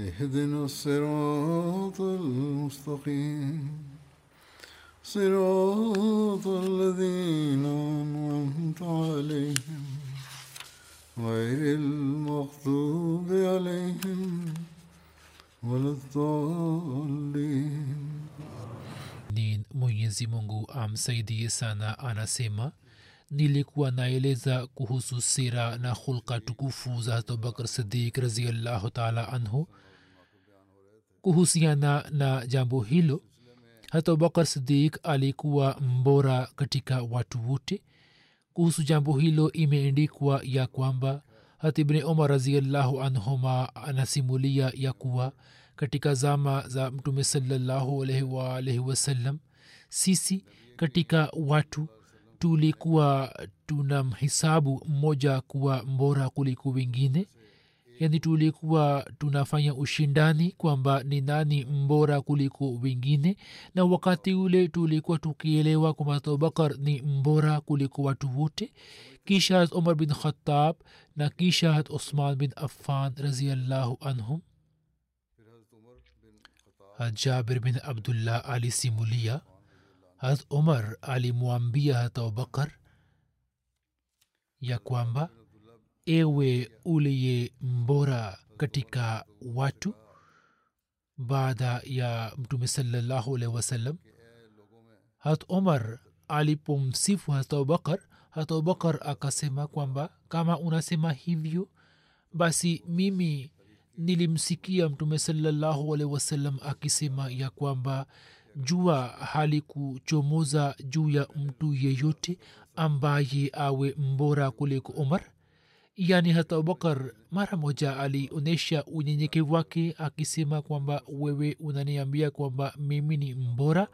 اهدنا الصراط المستقيم. صراط الذين أنعمت عليهم غير المغضوب عليهم ولا الضالين. نين مونيزي مونغو ام سيدي سانا أنا سيما nilikuwa naeleza kuhusu sira na hulka tukufu za hazrat abubakar sidik raziallahu taala anhu kuhusiana na jambo hilo. Hata abubakar sidik alikuwa mbora katika watu wote. Kuhusu jambo hilo imeendikwa ya kwamba hata ibni umar raziallahu anhuma anasimulia ya kuwa katika zama za mtume salallahu alaihi waalaihi wasallam sisi katika watu tulikuwa tunamhisabu mmoja kuwa mbora kuliko wengine yani tulikuwa tunafanya ushindani kwamba ni nani mbora kuliko wengine na wakati ule tulikuwa tukielewa kwamba abubakar ni mbora kuliko watu wote kisha hat umar bin khatab na kisha hat usman bin affan raziallahu anhum. Hat jabir bin abdullah alisimulia. Hat umar alimwambia hat abubakar ya kwamba ewe uliye mbora katika watu baada ya mtume salallahu alaihi wasallam hat omar alipomsifu hat abubakar hat abubakar akasema kwamba kama unasema hivyo basi mimi nilimsikia mtume salallahu alaihi wasallam akisema ya kwamba jua halikuchomoza juu ya mtu yeyote ambaye awe mbora kuliko umar yani hata abubakar mara moja alionyesha unyenyekevu wake akisema kwamba wewe unaniambia kwamba mimi ni mbora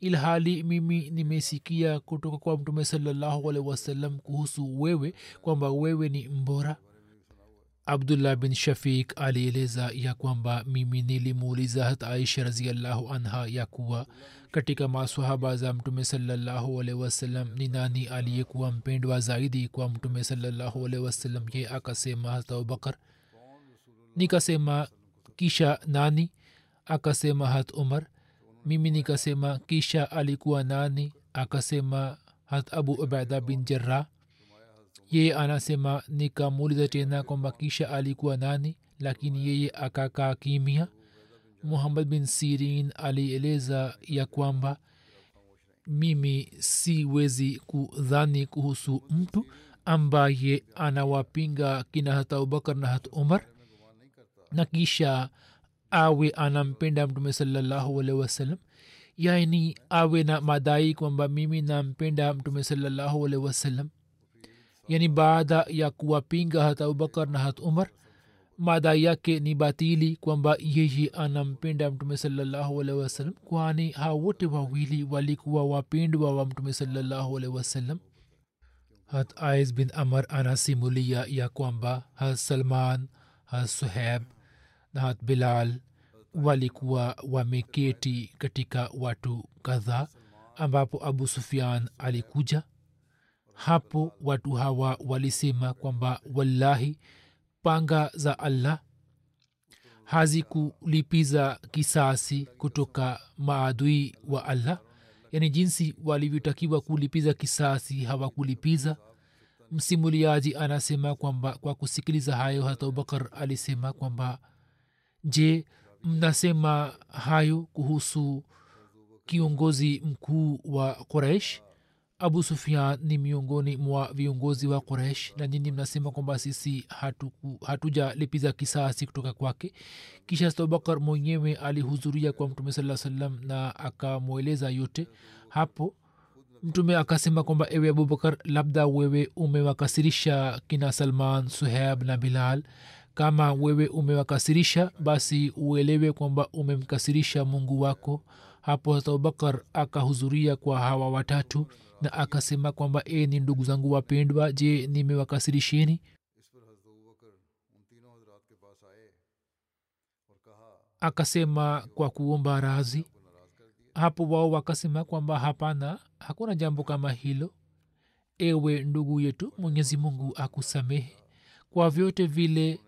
ilhali mimi nimesikia kutoka kwa mtume salallahu alehi wasallam kuhusu wewe kwamba wewe ni mbora abdullah bin shafik alieleza ya kwamba mimi nilimuuliza hat aisha raziallahu anha ya kuwa katika maswahaba za mtume salallahu alaihi wasallam ni nani aliyekuwa mpendwa zaidi kwa mtume salallahu alaihi wasallam? Ye akasema hata abubakar nikasema kisha nani? Akasema hat umar. Mimi nikasema kisha alikuwa nani? Akasema hat abu ubaida bin jarrah yeye anasema nikamuuliza tena kwamba kisha alikuwa nani lakini yeye akakaa kimia muhammad bin sirin alieleza ya kwamba mimi siwezi kudhani kuhusu mtu ambaye anawapinga kina hata abubakar na hata umar na kisha awe anampenda mtume salallahu alehi wasallam. Yaani awe na madai kwamba mimi nampenda mtume salallahu alehi wasallam yani baada ya kuwapinga hata abubakar na hat umar mada yake ni batili kwamba yeye anampenda mtume salllahualhi wasalam kwani hao wote wawili walikuwa wapendwa wa mtume salllahualhi wasalam hat ais bin amar anasimulia ya kwamba hat salman hat suheb na hat bilal walikuwa wameketi katika watu kadhaa ambapo abu sufian alikuja hapo watu hawa walisema kwamba wallahi panga za allah hazikulipiza kisasi kutoka maadui wa allah. Yani jinsi walivyotakiwa kulipiza kisasi hawakulipiza. Msimuliaji anasema kwamba kwa kusikiliza hayo hata abubakar alisema kwamba je mnasema hayo kuhusu kiongozi mkuu wa quraish abu sufian ni miongoni mwa viongozi wa quraish na nyinyi mnasema kwamba sisi hatujalipiza hatu kisasi kutoka kwake. Kisha abubakar mwenyewe alihudhuria kwa mtume saa salam na akamweleza yote. Hapo mtume akasema kwamba ewe abubakar labda wewe umewakasirisha kina salman suheb na bilal. Kama wewe umewakasirisha basi uelewe kwamba umemkasirisha mungu wako. Hapo abubakar akahudhuria kwa hawa watatu na akasema kwamba e ni ndugu zangu wapendwa je nimewakasirisheni? Akasema kwa kuomba razi hapo wao wakasema kwamba hapana hakuna jambo kama hilo. Ewe ndugu yetu mwenyezi mungu akusamehe. Kwa vyote vile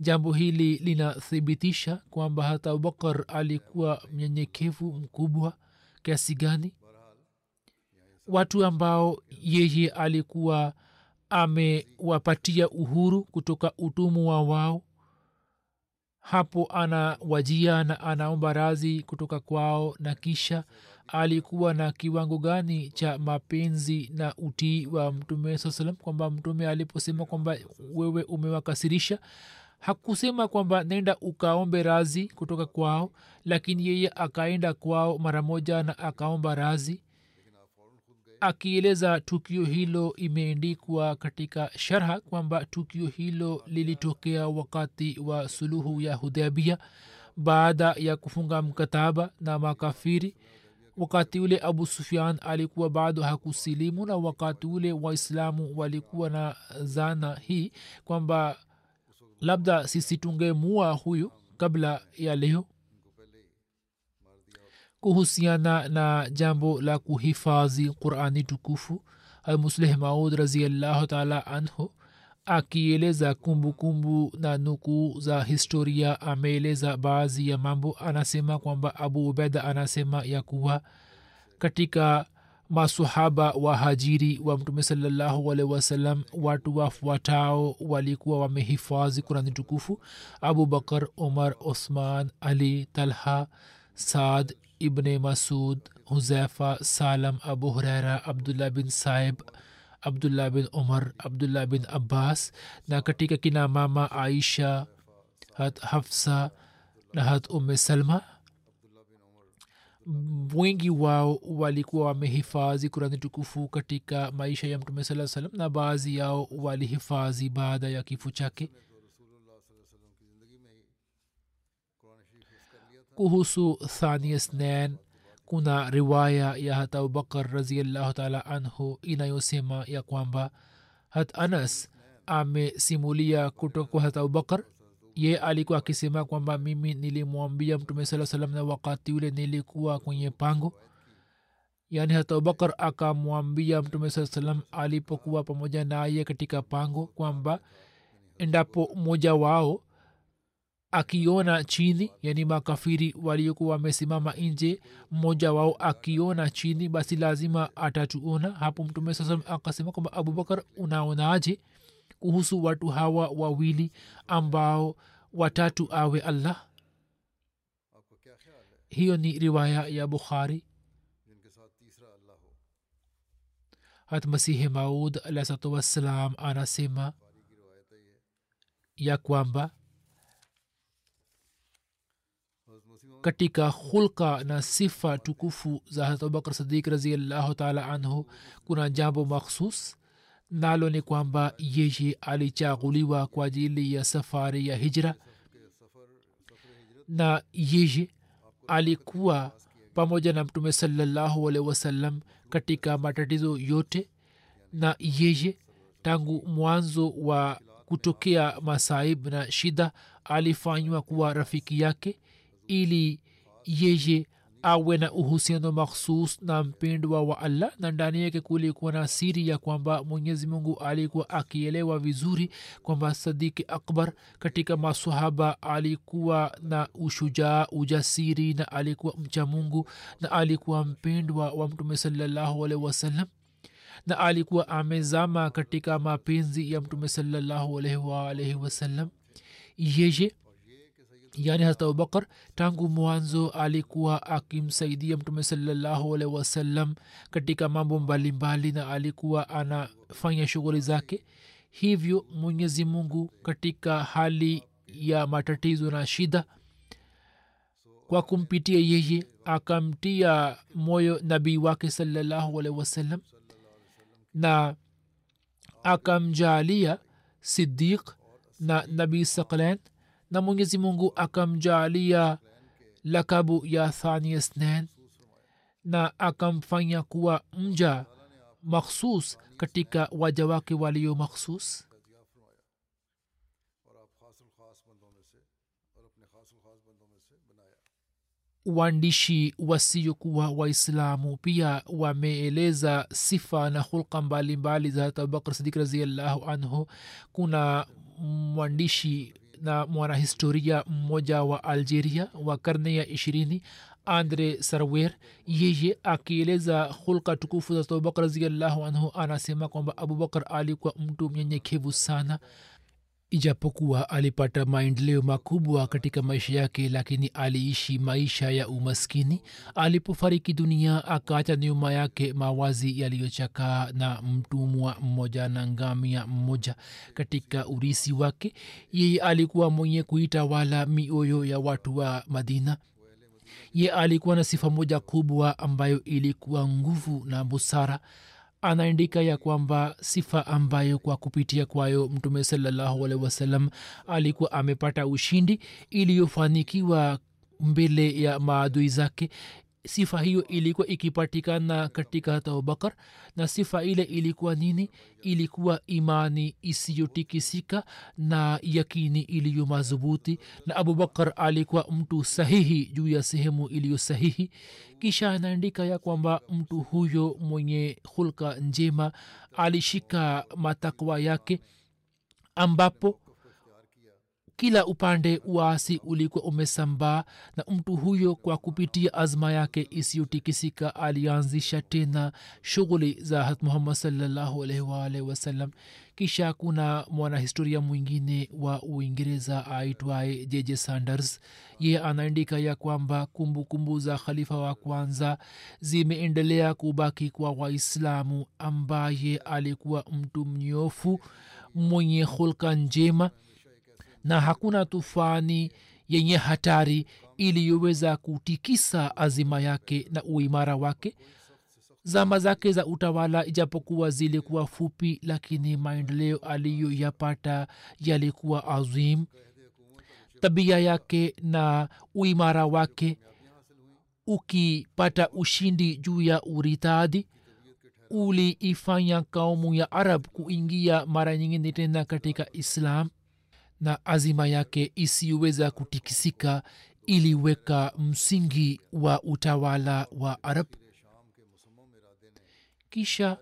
jambo hili linathibitisha kwamba hata abubakar alikuwa mnyenyekevu mkubwa kiasi gani watu ambao yeye alikuwa amewapatia uhuru kutoka utumu wa wao. Hapo anawajia na anaomba razi kutoka kwao na kisha alikuwa na kiwango gani cha mapenzi na utii wa mtume saa salam kwamba mtume aliposema kwamba wewe umewakasirisha hakusema kwamba nenda ukaombe razi kutoka kwao lakini yeye akaenda kwao mara moja na akaomba razi akieleza tukio hilo imeendikwa katika sharha kwamba tukio hilo lilitokea wakati wa suluhu ya hudhabia baada ya kufunga mkataba na makafiri. Wakati ule abu sufian alikuwa bado hakusilimu na wakati ule waislamu walikuwa na zana hii kwamba labda sisi tungemua huyu kabla ya leo kuhusiana na jambo la kuhifadhi qurani tukufu almusleh maud raziallahu taala anhu akieleza kumbukumbu na nukuu za historia ameeleza baadhi ya mambo. Anasema kwamba abu ubeda anasema ya kuwa katika masahaba wa hajiri wa mtume salallahu alaihi wasallam watu wafuatao walikuwa wamehifadhi kurani tukufu. Abubakar umar osman ali talha saad ibne masud huzaifa salam abu huraira abdullah bin saib abdullah bin umar abdullah bin abbas na katika kina mama aisha hat hafsa na hat umme salma. Wengi wao walikuwa wamehifadhi kurani tukufu katika maisha ya mtume saa salam na baadhi yao walihifadhi baada ya kifo chake kuhusu thania snan kuna riwaya ya hat abubakar raziallahu taala anhu inayosema ya kwamba hat anas amesimulia kutoka kwa hat abubakar ye alikuwa akisema kwamba mimi nilimwambia mtume saa salam na wakati ule nilikuwa kwenye pango. Yaani hata abubakar akamwambia mtume saa salam alipokuwa pamoja naye katika pango kwamba endapo mmoja wao akiona chini yani makafiri waliokuwa wamesimama nje mmoja wao akiona chini basi lazima atatuona. Hapo mtume saa akasema kwamba abubakar unaonaje kuhusu watu hawa wawili ambao watatu awe allah? Hiyo ni riwaya ya bukhari. Hat masihi maud alahsatu wassalam anasema ya kwamba katika hulka na sifa tukufu za harat abubakar sadiq raziallahu taala anhu kuna jambo makhsus nalo ni kwamba yeye alichaguliwa kwa ajili ya safari ya hijra. Na yeye alikuwa pamoja na mtume salallahu alehi wasallam katika matatizo yote. Na yeye tangu mwanzo wa kutokea masaib na shida alifanywa kuwa rafiki yake ili yeye awe na uhusiano makhsus na mpendwa wa allah na ndani yake kulikuwa na siri ya kwamba mwenyezi mungu alikuwa akielewa vizuri kwamba sadiki akbar katika masahaba alikuwa na ushujaa ujasiri na alikuwa mcha mungu na alikuwa mpendwa wa mtume salallahu alaihi wasallam na alikuwa amezama katika mapenzi ya mtume waalaihi wasallam. Yeye yaani hata abubakar tangu mwanzo alikuwa akimsaidia mtume salallahu alaihi wasallam katika mambo mbalimbali na alikuwa anafanya shughuli zake. Hivyo mwenyezi mungu katika hali ya matatizo na shida kwa kumpitia yeye akamtia moyo nabii wake salallahu alaihi wasallam na akamjaalia sidiq na nabii saklan na mwenyezi mungu akamjaalia lakabu ya thani snain na akamfanya kuwa mja makhsus katika waja wake walio makhsus. Waandishi wasiokuwa waislamu pia wameeleza sifa na hulka mbalimbali za harat abubakr sidik raziallahu anhu. Kuna mwandishi na mwanahistoria mmoja wa algeria wa karne ya ishirini andre sarwer. Yeye akieleza hulka tukufu za abubakar raziallahu anhu anasema kwamba abubakar alikuwa mtu mnyenyekevu sana ijapokuwa alipata maendeleo makubwa katika maisha yake lakini aliishi maisha ya umaskini. Alipofariki dunia akaacha nyuma yake mawazi yaliyochakaa na mtumwa mmoja na ngamia mmoja. Katika urisi wake yeye alikuwa mwenye kuitawala mioyo ya watu wa madina. Ye alikuwa na sifa moja kubwa ambayo ilikuwa nguvu na busara anaandika ya kwamba sifa ambayo kwa kupitia kwayo mtume salallahu wasalam alikuwa amepata ushindi iliyofanikiwa mbele ya maadui zake sifa hiyo ilikuwa ikipatikana katika abubakar na sifa ile ilikuwa nini? Ilikuwa imani isiyotikisika na yakini iliyo madhubuti. Na abubakar alikuwa mtu sahihi juu ya sehemu iliyo sahihi. Kisha anaandika ya kwamba mtu huyo mwenye hulka njema alishika matakwa yake ambapo kila upande uasi ulikuwa umesambaa na mtu huyo kwa kupitia azma yake isiyotikisika alianzisha tena shughuli za hat muhammad salllahu alaihi waalihi wasallam kisha kuna mwanahistoria mwingine wa uingereza aitwaye jeje sanders. Ye anaandika ya kwamba kumbukumbu za khalifa wa kwanza zimeendelea kubaki kwa waislamu ambaye alikuwa mtu mnyofu mwenye hulka njema na hakuna tufani yenye hatari iliyoweza kutikisa azima yake na uimara wake. Zama zake za utawala ijapokuwa zilikuwa fupi lakini maendeleo aliyoyapata yalikuwa azim. Tabia yake na uimara wake ukipata ushindi juu ya uritadi uliifanya kaumu ya arab kuingia mara nyingine tena katika islam na azima yake isiyoweza kutikisika iliweka msingi wa utawala wa arab. Kisha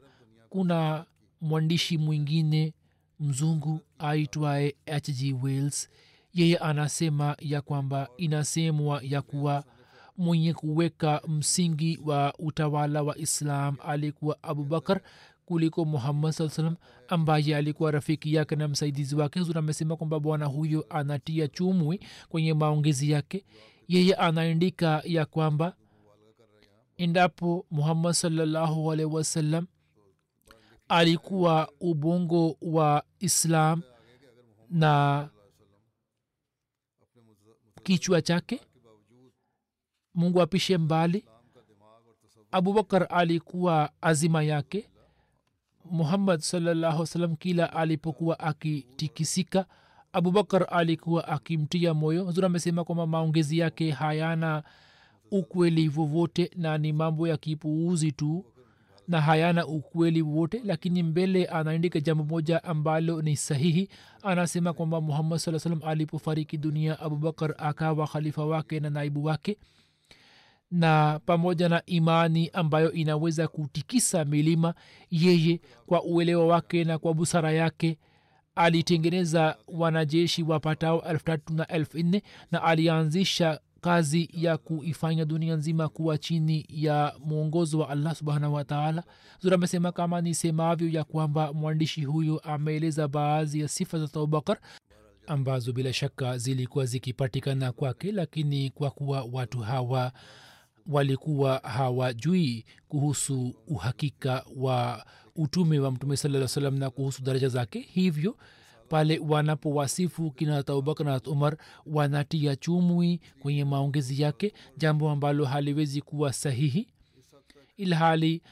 kuna mwandishi mwingine mzungu aitwaye hg wales yeye anasema ya kwamba inasemwa ya kuwa mwenye kuweka msingi wa utawala wa islam alikuwa abubakar kuliko muhammad saa salam ambaye alikuwa rafiki yake na msaidizi wake. Huzur amesema kwamba bwana huyo anatia chumwi kwenye maongezi yake. Yeye anaandika ya kwamba endapo muhammad salallahu alaihi wasallam alikuwa ubongo wa islam na kichwa chake mungu apishe mbali abubakar alikuwa azima yake muhammad salllahu salam kila alipokuwa akitikisika abubakar alikuwa akimtia moyo. Huzur amesema kwamba maongezi yake hayana ukweli vovote na ni mambo ya kipuuzi tu na hayana ukweli wote lakini mbele anaandika jambo moja ambalo ni sahihi. Anasema kwamba muhammad saa salam alipofariki dunia abubakar akawa khalifa wake na naibu wake na pamoja na imani ambayo inaweza kutikisa milima yeye kwa uelewa wake na kwa busara yake alitengeneza wanajeshi wapatao elfu na elfu nne na alianzisha kazi ya kuifanya dunia nzima kuwa chini ya mwongozo wa allah subhanahu wataala zura amesema kama nisemavyo ya kwamba mwandishi huyo ameeleza baadhi ya sifa za abubakar ambazo bila shaka zilikuwa zikipatikana kwake lakini kwa kuwa watu hawa walikuwa hawajui kuhusu uhakika wa utume wa mtume saa salam na kuhusu daraja zake. Hivyo pale wanapowasifu kina abubakar na umar wanatia chumwi kwenye maongezi yake jambo ambalo haliwezi kuwa sahihi ilhali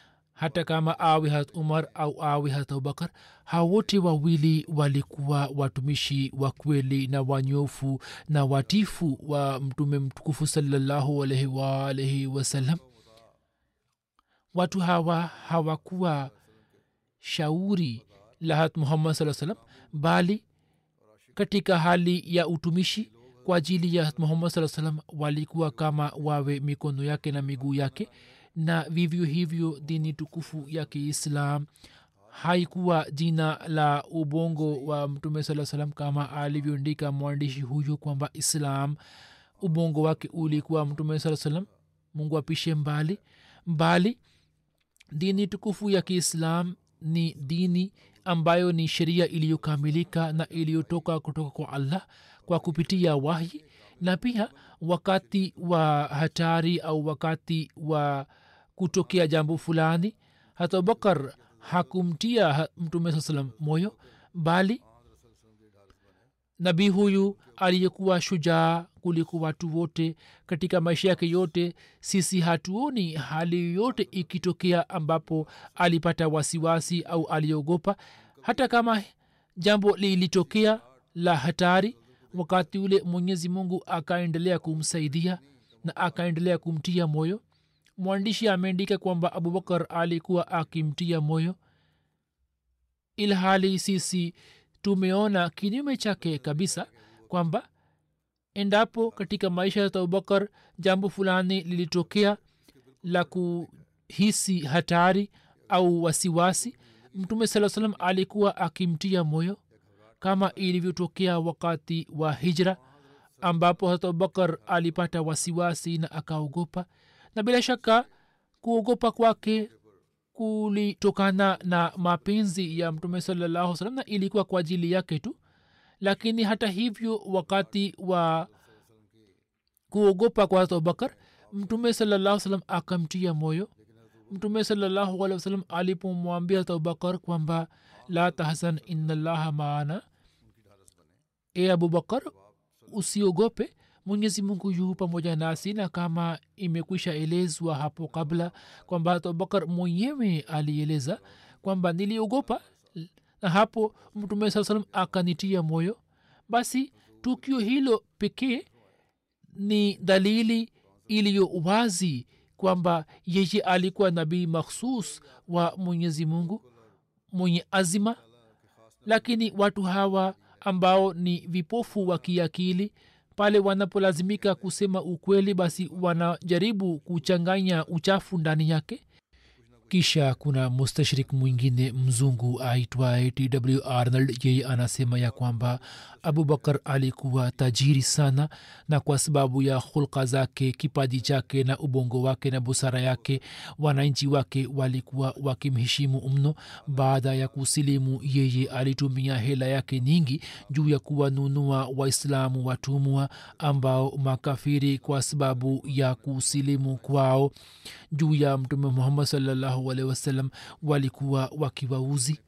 hata kama awe hat umar au awe hat abubakar hawote wawili walikuwa watumishi wa kweli na wanyofu na watifu wa mtume mtukufu salallahu alaihi waalaihi wasallam. Watu hawa hawakuwa shauri la hat muhammad saa salam bali katika hali ya utumishi kwa ajili ya hat muhammad saa salam walikuwa kama wawe mikono yake na miguu yake na vivyo hivyo dini tukufu ya kiislam. Haikuwa jina la ubongo wa mtume saa salam kama alivyoandika mwandishi huyo kwamba islam ubongo wake ulikuwa mtume saa salam mungu apishe mbali. Mbali dini tukufu ya kiislam ni dini ambayo ni sheria iliyokamilika na iliyotoka kutoka kwa allah kwa kupitia wahi. Na pia wakati wa hatari au wakati wa kutokea jambo fulani hata abubakar hakumtia mtume saa salam moyo bali nabii huyu aliyekuwa shujaa kuliko watu wote katika maisha yake yote sisi hatuoni hali yoyote ikitokea ambapo alipata wasiwasi au aliogopa. Hata kama jambo lilitokea la hatari wakati ule mwenyezi mungu akaendelea kumsaidia na akaendelea kumtia moyo mwandishi ameandika kwamba abubakar alikuwa akimtia moyo ilhali sisi tumeona kinyume chake kabisa kwamba endapo katika maisha ya abubakar jambo fulani lilitokea la kuhisi hatari au wasiwasi mtume saa salam alikuwa akimtia moyo kama ilivyotokea wakati wa hijra ambapo hata abubakar alipata wasiwasi na akaogopa na bila shaka kuogopa kwake kulitokana na mapenzi ya mtume salallahu salam na ilikuwa kwa ajili yake tu. Lakini hata hivyo wakati wa kuogopa kwa abubakar mtume salallahu salam akamtia moyo. Mtume salallahu alehi wasalam alipomwambia hata abubakar kwamba la tahzan inallaha maana e abubakar usiogope mwenyezi mungu yu pamoja nasi na kama imekwisha elezwa hapo kabla kwamba abubakar mwenyewe alieleza kwamba niliogopa na hapo mtume saa salam akanitia moyo. Basi tukio hilo pekee ni dalili iliyo wazi kwamba yeye alikuwa nabii makhsus wa mwenyezi mungu mwenye azima. Lakini watu hawa ambao ni vipofu wa kiakili pale wanapolazimika kusema ukweli basi wanajaribu kuchanganya uchafu ndani yake. Kisha kuna mustashrik mwingine mzungu aitwaye tw arnold. Yeye anasema ya kwamba abubakar alikuwa tajiri sana na kwa sababu ya hulka zake kipaji chake na ubongo wake na busara yake wananchi wake walikuwa wakimheshimu mno. Baada ya kusilimu yeye alitumia hela yake nyingi juu ya kuwanunua waislamu watumwa ambao makafiri kwa sababu ya kusilimu kwao. Juu ya mtume muhammad sallahualhi wasalam walikuwa wakiwauzi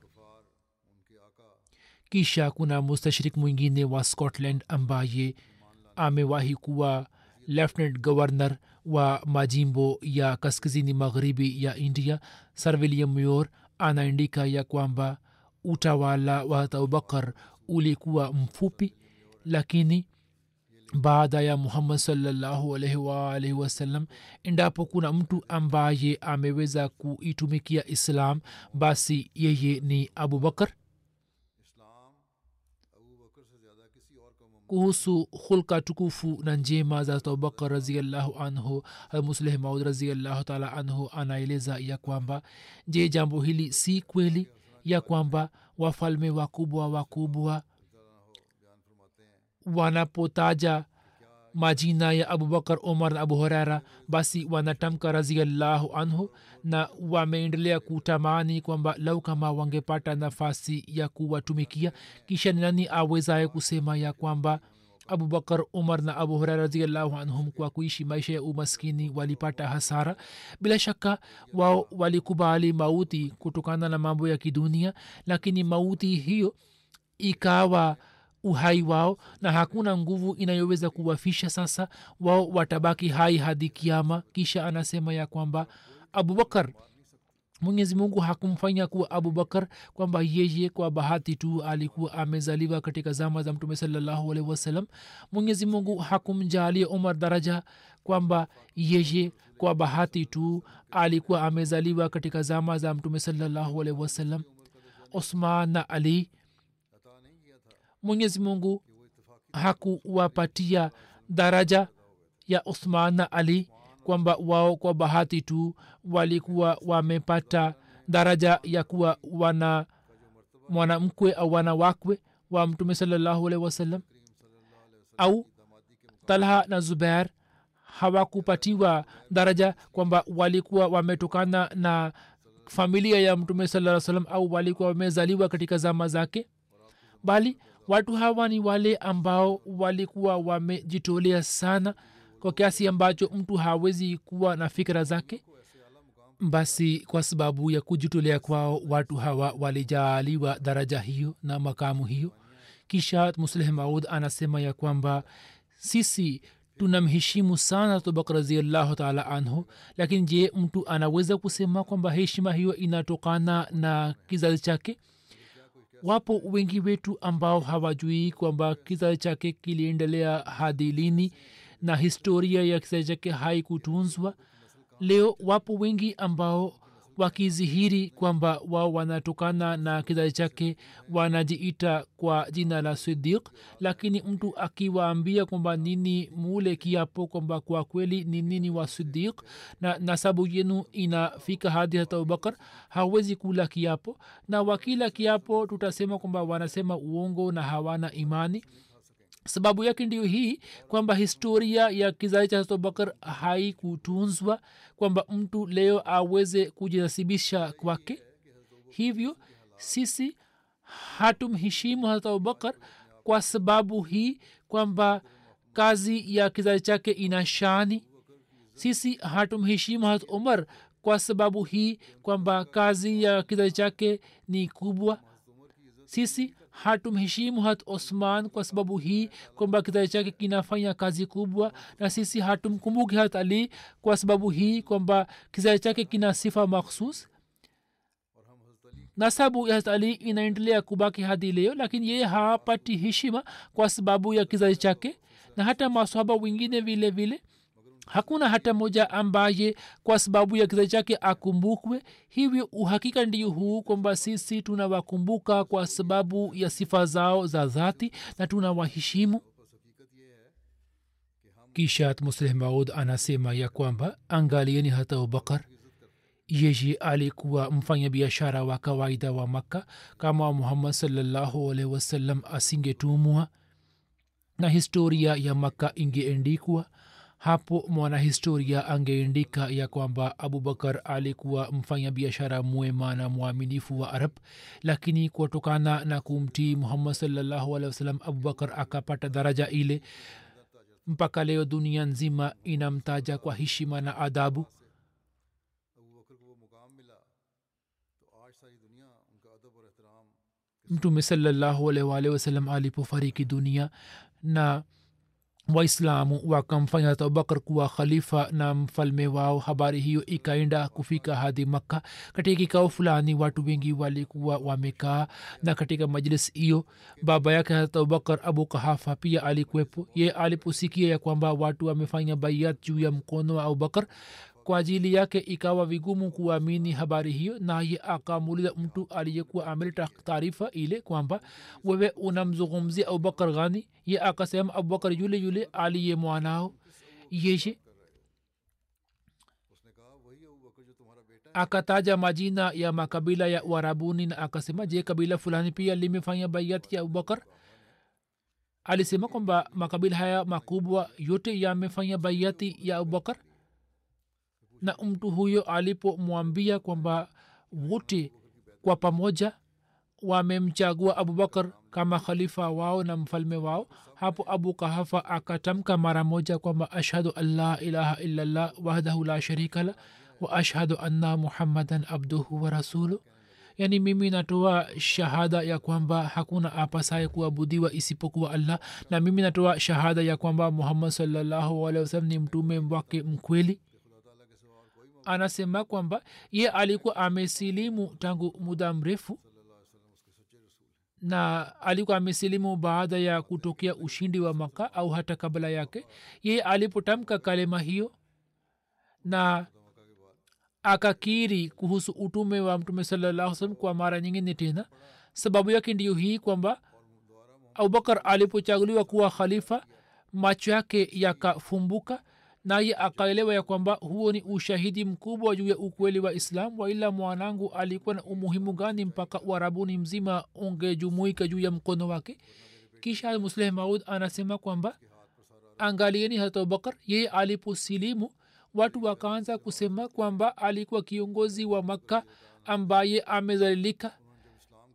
kisha kuna mustashrik mwingine wa scotland ambaye amewahi kuwa lieutenant governor wa majimbo ya kaskazini magharibi ya india. Sir william muir anaandika ya kwamba utawala wa abubakar ulikuwa mfupi lakini baada ya muhammad salllahu alaihi waalaihi wasallam endapo kuna mtu ambaye ameweza kuitumikia islam basi yeye ni abubakar kuhusu hulka tukufu na njema za abubakar raziallahu anhu musleh maud raziallahu taala anhu anaeleza ya kwamba je jambo hili si kweli ya kwamba wafalme wakubwa wakubwa wanapotaja majina ya abubakar umar na abu horera basi wanatamka raziallahu anhu na wameendelea kutamani kwamba lau kama wangepata nafasi ya kuwatumikia kisha ni nani awezaye kusema ya kwamba abubakar umar na abu hurera raziallahu anhum kwa kuishi maisha ya umaskini walipata hasara? Bila shaka wao walikubali mauti kutokana na mambo ya kidunia lakini mauti hiyo ikawa uhai wao na hakuna nguvu inayoweza kuwafisha sasa. Wao watabaki hai hadi kiama. Kisha anasema ya kwamba abubakar mwenyezi mungu hakumfanya kuwa abubakar kwamba yeye kwa bahati tu alikuwa amezaliwa katika zama za mtume salallahu alaihi wasallam. Mwenyezi mungu hakumjalia umar daraja kwamba yeye kwa bahati tu alikuwa amezaliwa katika zama za mtume salallahu alaihi osman na ali mwenyezi mungu hakuwapatia daraja ya uthman na ali kwamba wao kwa bahati tu walikuwa wamepata daraja ya kuwa wana mwanamkwe au wanawakwe wa mtume salallahu alaihi wasallam. Au talha na zubair hawakupatiwa daraja kwamba walikuwa wametokana na familia ya mtume saa salam au walikuwa wamezaliwa katika zama zake bali watu hawa ni wale ambao walikuwa wamejitolea sana kwa kiasi ambacho mtu hawezi kuwa na fikira zake. Basi kwa sababu ya kujitolea kwao watu hawa walijaaliwa daraja hiyo na makamu hiyo. Kisha musleh maud anasema ya kwamba sisi tunamheshimu sana tobak raziallahu taala anhu lakini je mtu anaweza kusema kwamba heshima hiyo inatokana na kizazi chake wapo wengi wetu ambao hawajui kwamba kizazi chake kiliendelea hadi lini na historia ya kizazi chake haikutunzwa. Leo wapo wengi ambao wakizihiri kwamba wao wanatokana na kizazi chake wanajiita kwa jina la sidik lakini mtu akiwaambia kwamba nini mule kiapo kwamba kwa kweli ni nini wa sidik na nasabu yenu inafika hadi hata abubakar hawezi kula kiapo. Na wakila kiapo tutasema kwamba wanasema uongo na hawana imani sababu yake ndiyo hii kwamba historia ya kizazi cha abubakar haikutunzwa kwamba mtu leo aweze kujinasibisha kwake. Hivyo sisi hatumheshimu hata abubakar kwa sababu hii kwamba kazi ya kizazi chake ina shani. Sisi hatumheshimu hat umar kwa sababu hii kwamba kazi ya kizazi chake ni kubwa. Sisi hatumheshimu hat osman kwa sababu hii kwamba kizazi chake kinafanya kazi kubwa na sisi hatumkumbuki hat ali kwa sababu hii kwamba kizazi chake kina sifa makhsus nasabu ya hat ali inaendelea kubaki hadi leo lakini yeye hapati heshima kwa sababu ya kizazi chake na hata masohaba wengine vile vile hakuna hata moja ambaye kwa sababu ya kiza chake akumbukwe. Hivyo uhakika ndio huu kwamba sisi tunawakumbuka kwa sababu ya sifa zao za dhati na tunawaheshimu. Kisha musleh maud anasema ya kwamba angalieni hata abubakar. Yeye alikuwa mfanya biashara wa kawaida wa makka. Kama muhammad salllahu alaihi wasallam asingetumwa na historia ya makka ingeendikwa hapo mwanahistoria angeendika ya kwamba abubakar alikuwa mfanya biashara mwema na mwaminifu wa arab lakini kutokana na kumtii muhammad sawasalam abubakar akapata daraja ile. Mpaka leo dunia nzima inamtaja kwa heshima na adabu. Mtume waalihi alipofariki dunia na waislamu wakamfanya abubakar kuwa khalifa na mfalme wao. Habari hiyo ikaenda kufika hadi makka. Katika kikao fulani watu wengi walikuwa wamekaa na katika majlis hiyo baba yake hata abubakar abu kahafa pia alikuwepo. Ye aliposikia ya kwamba watu wamefanya baiat juu ya mkono wa abubakar kwa ajili yake ikawa vigumu kuamini habari hiyo naye akamuuliza mtu aliyekuwa ameleta taarifa ile kwamba wewe unamzungumzia abubakar ghani ye akasema abubakar yule yule aliye mwanao. Yeye akataja majina ya makabila ya uarabuni na akasema je kabila fulani pia limefanya baiati ya abubakar? Alisema kwamba makabila haya makubwa yote yamefanya baiati ya abubakar na mtu huyo alipomwambia kwamba wote kwa pamoja wamemchagua abubakar kama khalifa wao na mfalme wao hapo abu kahafa akatamka mara moja kwamba ashhadu an la ilaha illallah wahdahu la sharika la wa ashhadu anna muhammadan abduhu wa rasuluh. Yaani mimi natoa shahada ya kwamba hakuna apasaye kuabudiwa isipokuwa allah na mimi natoa shahada ya kwamba muhammad salllahu ni mtume wake mkweli anasema kwamba ye alikuwa amesilimu tangu muda mrefu na alikuwa amesilimu baada ya kutokea ushindi wa maka au hata kabla yake. Ye alipotamka kalema hiyo na akakiri kuhusu utume wa mtume salallahu kwa mara nyingine tena sababu yake ndiyo hii kwamba abubakar alipochaguliwa kuwa khalifa macho yake yakafumbuka naye akaelewa ya kwamba huo ni ushahidi mkubwa juu ya ukweli wa islam waila mwanangu alikuwa na umuhimu gani mpaka uarabuni mzima ungejumuika juu ya mkono wake? Kisha musleh maud anasema kwamba angalieni hata abubakar yeye aliposilimu watu wakaanza kusema kwamba alikuwa kiongozi wa makka ambaye amezalilika.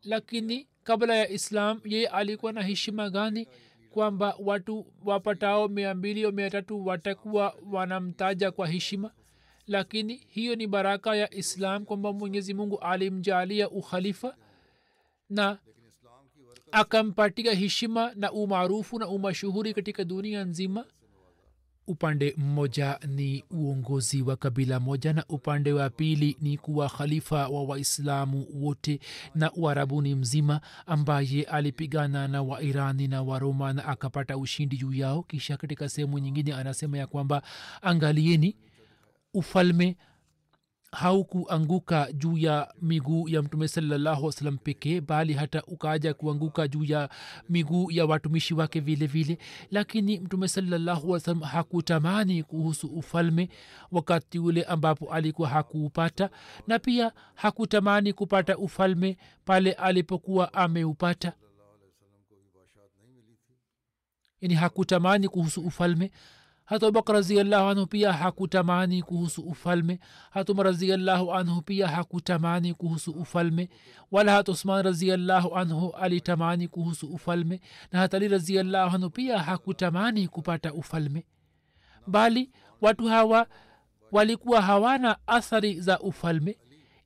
Lakini kabla ya islam yeye alikuwa na heshima gani kwamba watu wapatao mia mbili au mia tatu watakuwa wanamtaja kwa heshima. Lakini hiyo ni baraka ya islam kwamba mwenyezi mungu alimjalia ukhalifa na akampatia heshima na umaarufu na umashuhuri katika dunia nzima upande mmoja ni uongozi wa kabila moja na upande wa pili ni kuwa khalifa wa waislamu wote na uarabuni mzima ambaye alipigana na wairani na waroma na akapata ushindi juu yao. Kisha katika sehemu nyingine anasema ya kwamba angalieni ufalme haukuanguka juu ya miguu ya mtume salallahu wasalam pekee bali hata ukaja kuanguka juu ya miguu ya watumishi wake vile vile. Lakini mtume salallahu wasalam hakutamani kuhusu ufalme wakati ule ambapo alikuwa hakuupata na pia hakutamani kupata ufalme pale alipokuwa ameupata. Yani hakutamani kuhusu ufalme hata abubakar raziallahu anhu pia hakutamani kuhusu ufalme. Hata umar raziallahu anhu pia hakutamani kuhusu ufalme. Wala hata usman raziallahu anhu alitamani kuhusu ufalme. Na hata ali raziallahu anhu pia hakutamani kupata ufalme. Bali watu hawa walikuwa hawana athari za ufalme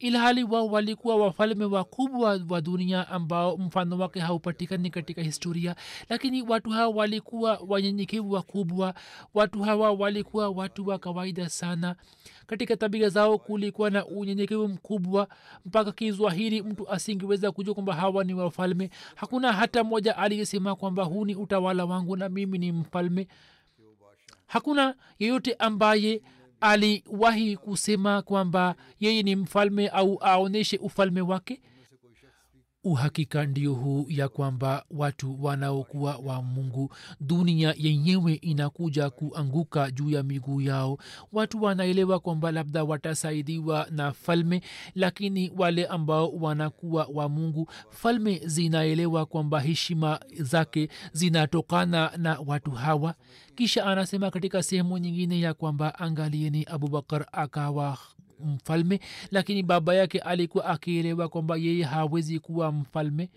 ilhali wao walikuwa wafalme wakubwa wa dunia ambao mfano wake haupatikani katika historia. Lakini watu hawa walikuwa wanyenyekevu wakubwa. Watu hawa walikuwa watu wa kawaida sana. Katika tabia zao kulikuwa na unyenyekevu mkubwa. Mpaka kiswahili mtu asingeweza kujua kwamba hawa ni wafalme. Hakuna hata mmoja aliyesema kwamba huu ni utawala wangu na mimi ni mfalme. Hakuna yeyote ambaye aliwahi kusema kwamba yeye ni mfalme au aonyeshe ufalme wake uhakika ndio huu ya kwamba watu wanaokuwa wa mungu dunia yenyewe inakuja kuanguka juu ya miguu yao. Watu wanaelewa kwamba labda watasaidiwa na falme lakini wale ambao wanakuwa wa mungu falme zinaelewa kwamba heshima zake zinatokana na watu hawa. Kisha anasema katika sehemu nyingine ya kwamba angalieni abubakar akawa mfalme lakini baba yake alikuwa akielewa kwamba yeye hawezi kuwa mfalme.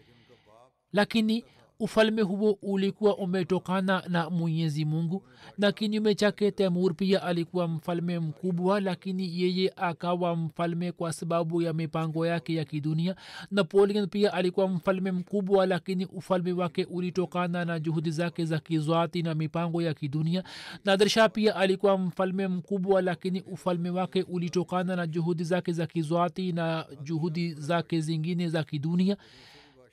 Lakini ufalme huo ulikuwa umetokana na mwenyezi mungu na kinyume chake temur pia alikuwa mfalme mkubwa lakini yeye akawa mfalme kwa sababu ya mipango yake ya kidunia. Napoleon pia alikuwa mfalme mkubwa lakini ufalme wake ulitokana na juhudi zake za kizwati na mipango ya kidunia. Nadersha pia alikuwa mfalme mkubwa lakini ufalme wake ulitokana na juhudi zake za kizwati na juhudi zake zingine za kidunia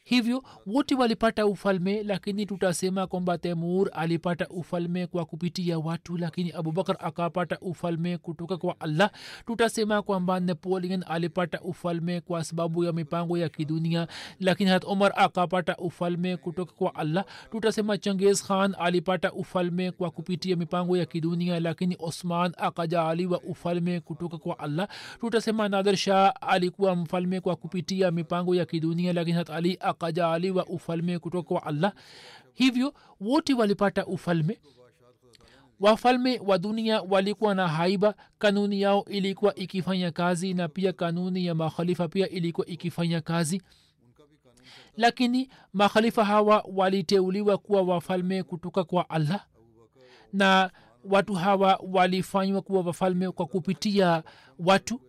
hivyo wote walipata ufalme lakini tutasema kwamba temur alipata ufalme kwa kupitia watu lakini abubakar akapata ufalme kutoka kwa allah. Tutasema kwamba napoleon alipata ufalme kwa sababu ya mipango ya kidunia lakini hat omar akapata ufalme kutoka kwa allah. Tutasema changez khan alipata ufalme kwa kupitia mipango ya kidunia lakini osman akajaaliwa ufalme kutoka kwa allah. Tutasema nader shah alikuwa mfalme kwa kupitia mipango ya kidunia lakini hat ali akajaaliwa ufalme kutoka kwa allah. Hivyo wote walipata ufalme. Wafalme wa dunia walikuwa na haiba kanuni yao ilikuwa ikifanya kazi na pia kanuni ya makhalifa pia ilikuwa ikifanya kazi. Lakini makhalifa hawa waliteuliwa kuwa wafalme kutoka kwa allah na watu hawa walifanywa kuwa wafalme kwa kupitia watu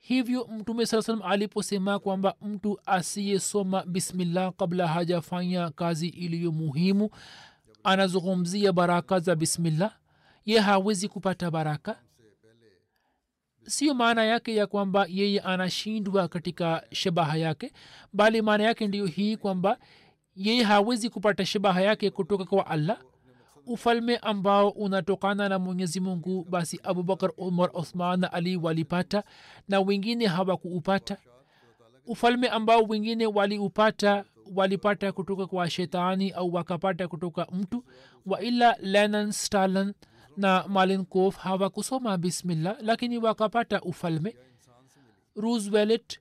hivyo mtume saa salam aliposema kwamba mtu asiyesoma bismillah kabla hajafanya kazi iliyo muhimu anazungumzia baraka za bismillah ye hawezi kupata baraka. Sio maana yake ya kwamba yeye anashindwa katika shabaha yake bali maana yake ndiyo hii kwamba yeye hawezi kupata shabaha yake kutoka kwa allah ufalme ambao unatokana na mwenyezi mungu basi abubakar umar othman na ali walipata na wengine hawakuupata. Ufalme ambao wengine waliupata walipata kutoka kwa shetani au wakapata kutoka mtu waila lenan stalin na malinkof hawakusoma bismillah lakini wakapata ufalme. Roosevelt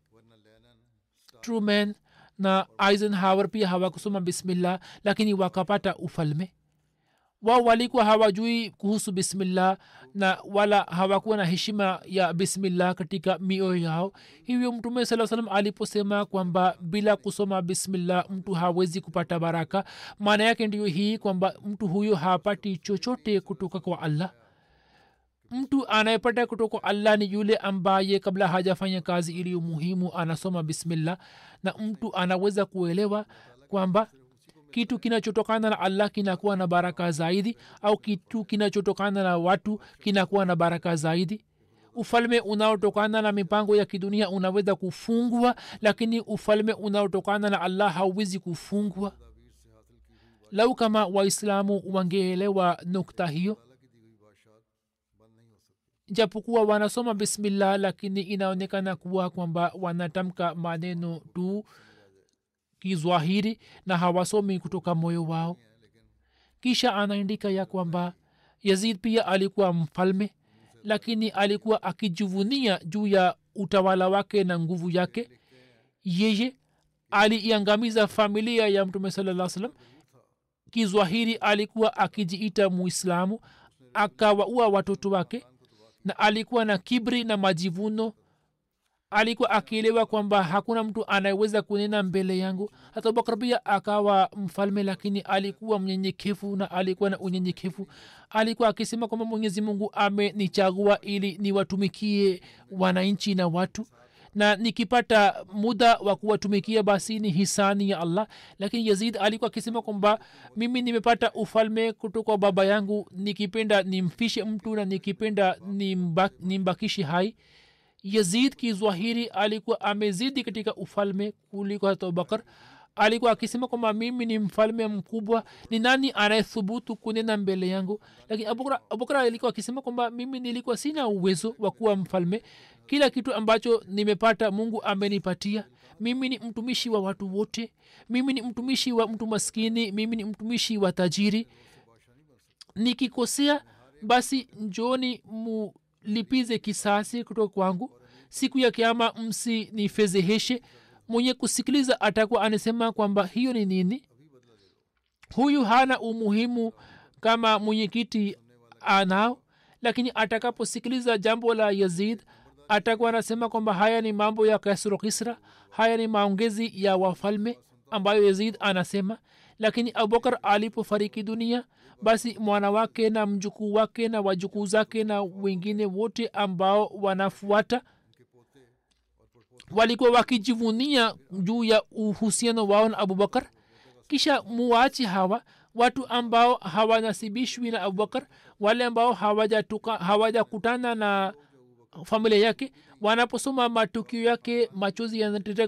truman na eisenhower pia hawakusoma bismillah lakini wakapata ufalme wao walikuwa hawajui kuhusu bismillah na wala hawakuwa na heshima ya bismillah katika mioyo yao. Hivyo mtume saa salam aliposema kwamba bila kusoma bismillah mtu hawezi kupata baraka maana yake ndiyo hii kwamba mtu huyo hapati chochote kutoka kwa allah. Mtu anayepata kutoka kwa allah ni yule ambaye kabla hajafanya kazi iliyo muhimu anasoma bismillah na mtu anaweza kuelewa kwamba kitu kinachotokana na allah kinakuwa na baraka zaidi au kitu kinachotokana na watu kinakuwa na baraka zaidi? Ufalme unaotokana na mipango ya kidunia unaweza kufungwa lakini ufalme unaotokana na allah hauwezi kufungwa. Lau kama waislamu wangeelewa nukta hiyo. Japokuwa wanasoma bismillah lakini inaonekana kuwa kwamba wanatamka maneno tu kizwahiri na hawasomi kutoka moyo wao. Kisha anaandika ya kwamba yazid pia alikuwa mfalme lakini alikuwa akijivunia juu ya utawala wake na nguvu yake. Yeye aliiangamiza familia ya mtume salaa salam kizwahiri alikuwa akijiita muislamu akawaua watoto wake na alikuwa na kibri na majivuno alikuwa akielewa kwamba hakuna mtu anayeweza kunena mbele yangu. Hata abubakar pia akawa mfalme lakini alikuwa mnyenyekevu na alikuwa na unyenyekevu. Alikuwa akisema kwamba mwenyezi mungu amenichagua ili niwatumikie wananchi na watu. Na nikipata muda wa kuwatumikia basi ni hisani ya allah. Lakini yazid alikuwa akisema kwamba mimi nimepata ufalme kutoka baba yangu nikipenda nimfishe mtu na nikipenda nimba, nimbakishi hai yazid kizwahiri alikuwa amezidi katika ufalme kuliko hata abubakar alikuwa akisema kwamba mimi ni mfalme mkubwa ni nani anayethubutu kunena mbele yangu? Lakini abubakar alikuwa akisema kwamba mimi nilikuwa sina uwezo wa kuwa mfalme. Kila kitu ambacho nimepata mungu amenipatia. Mimi ni mtumishi wa watu wote. Mimi ni mtumishi wa mtu maskini. Mimi ni mtumishi wa tajiri. Nikikosea basi njoni mulipize kisasi kutoka kwangu. Siku ya kiama msinifezeheshe mwenye kusikiliza atakuwa anasema kwamba hiyo ni nini? Huyu hana umuhimu kama mwenyekiti anao lakini atakaposikiliza jambo la yazid atakuwa anasema kwamba haya ni mambo ya kasro kisra. Haya ni maongezi ya wafalme ambayo yazid anasema. Lakini abubakar alipofariki dunia basi mwana wake na mjukuu wake na wajukuu zake na wengine wote ambao wanafuata walikuwa wakijivunia juu ya uhusiano wao na abubakar kisha muwachi hawa watu ambao hawanasibishwi na abubakar wale ambao hawajakutana hawaja na familia yake. Wanaposoma matukio yake machozi yanateta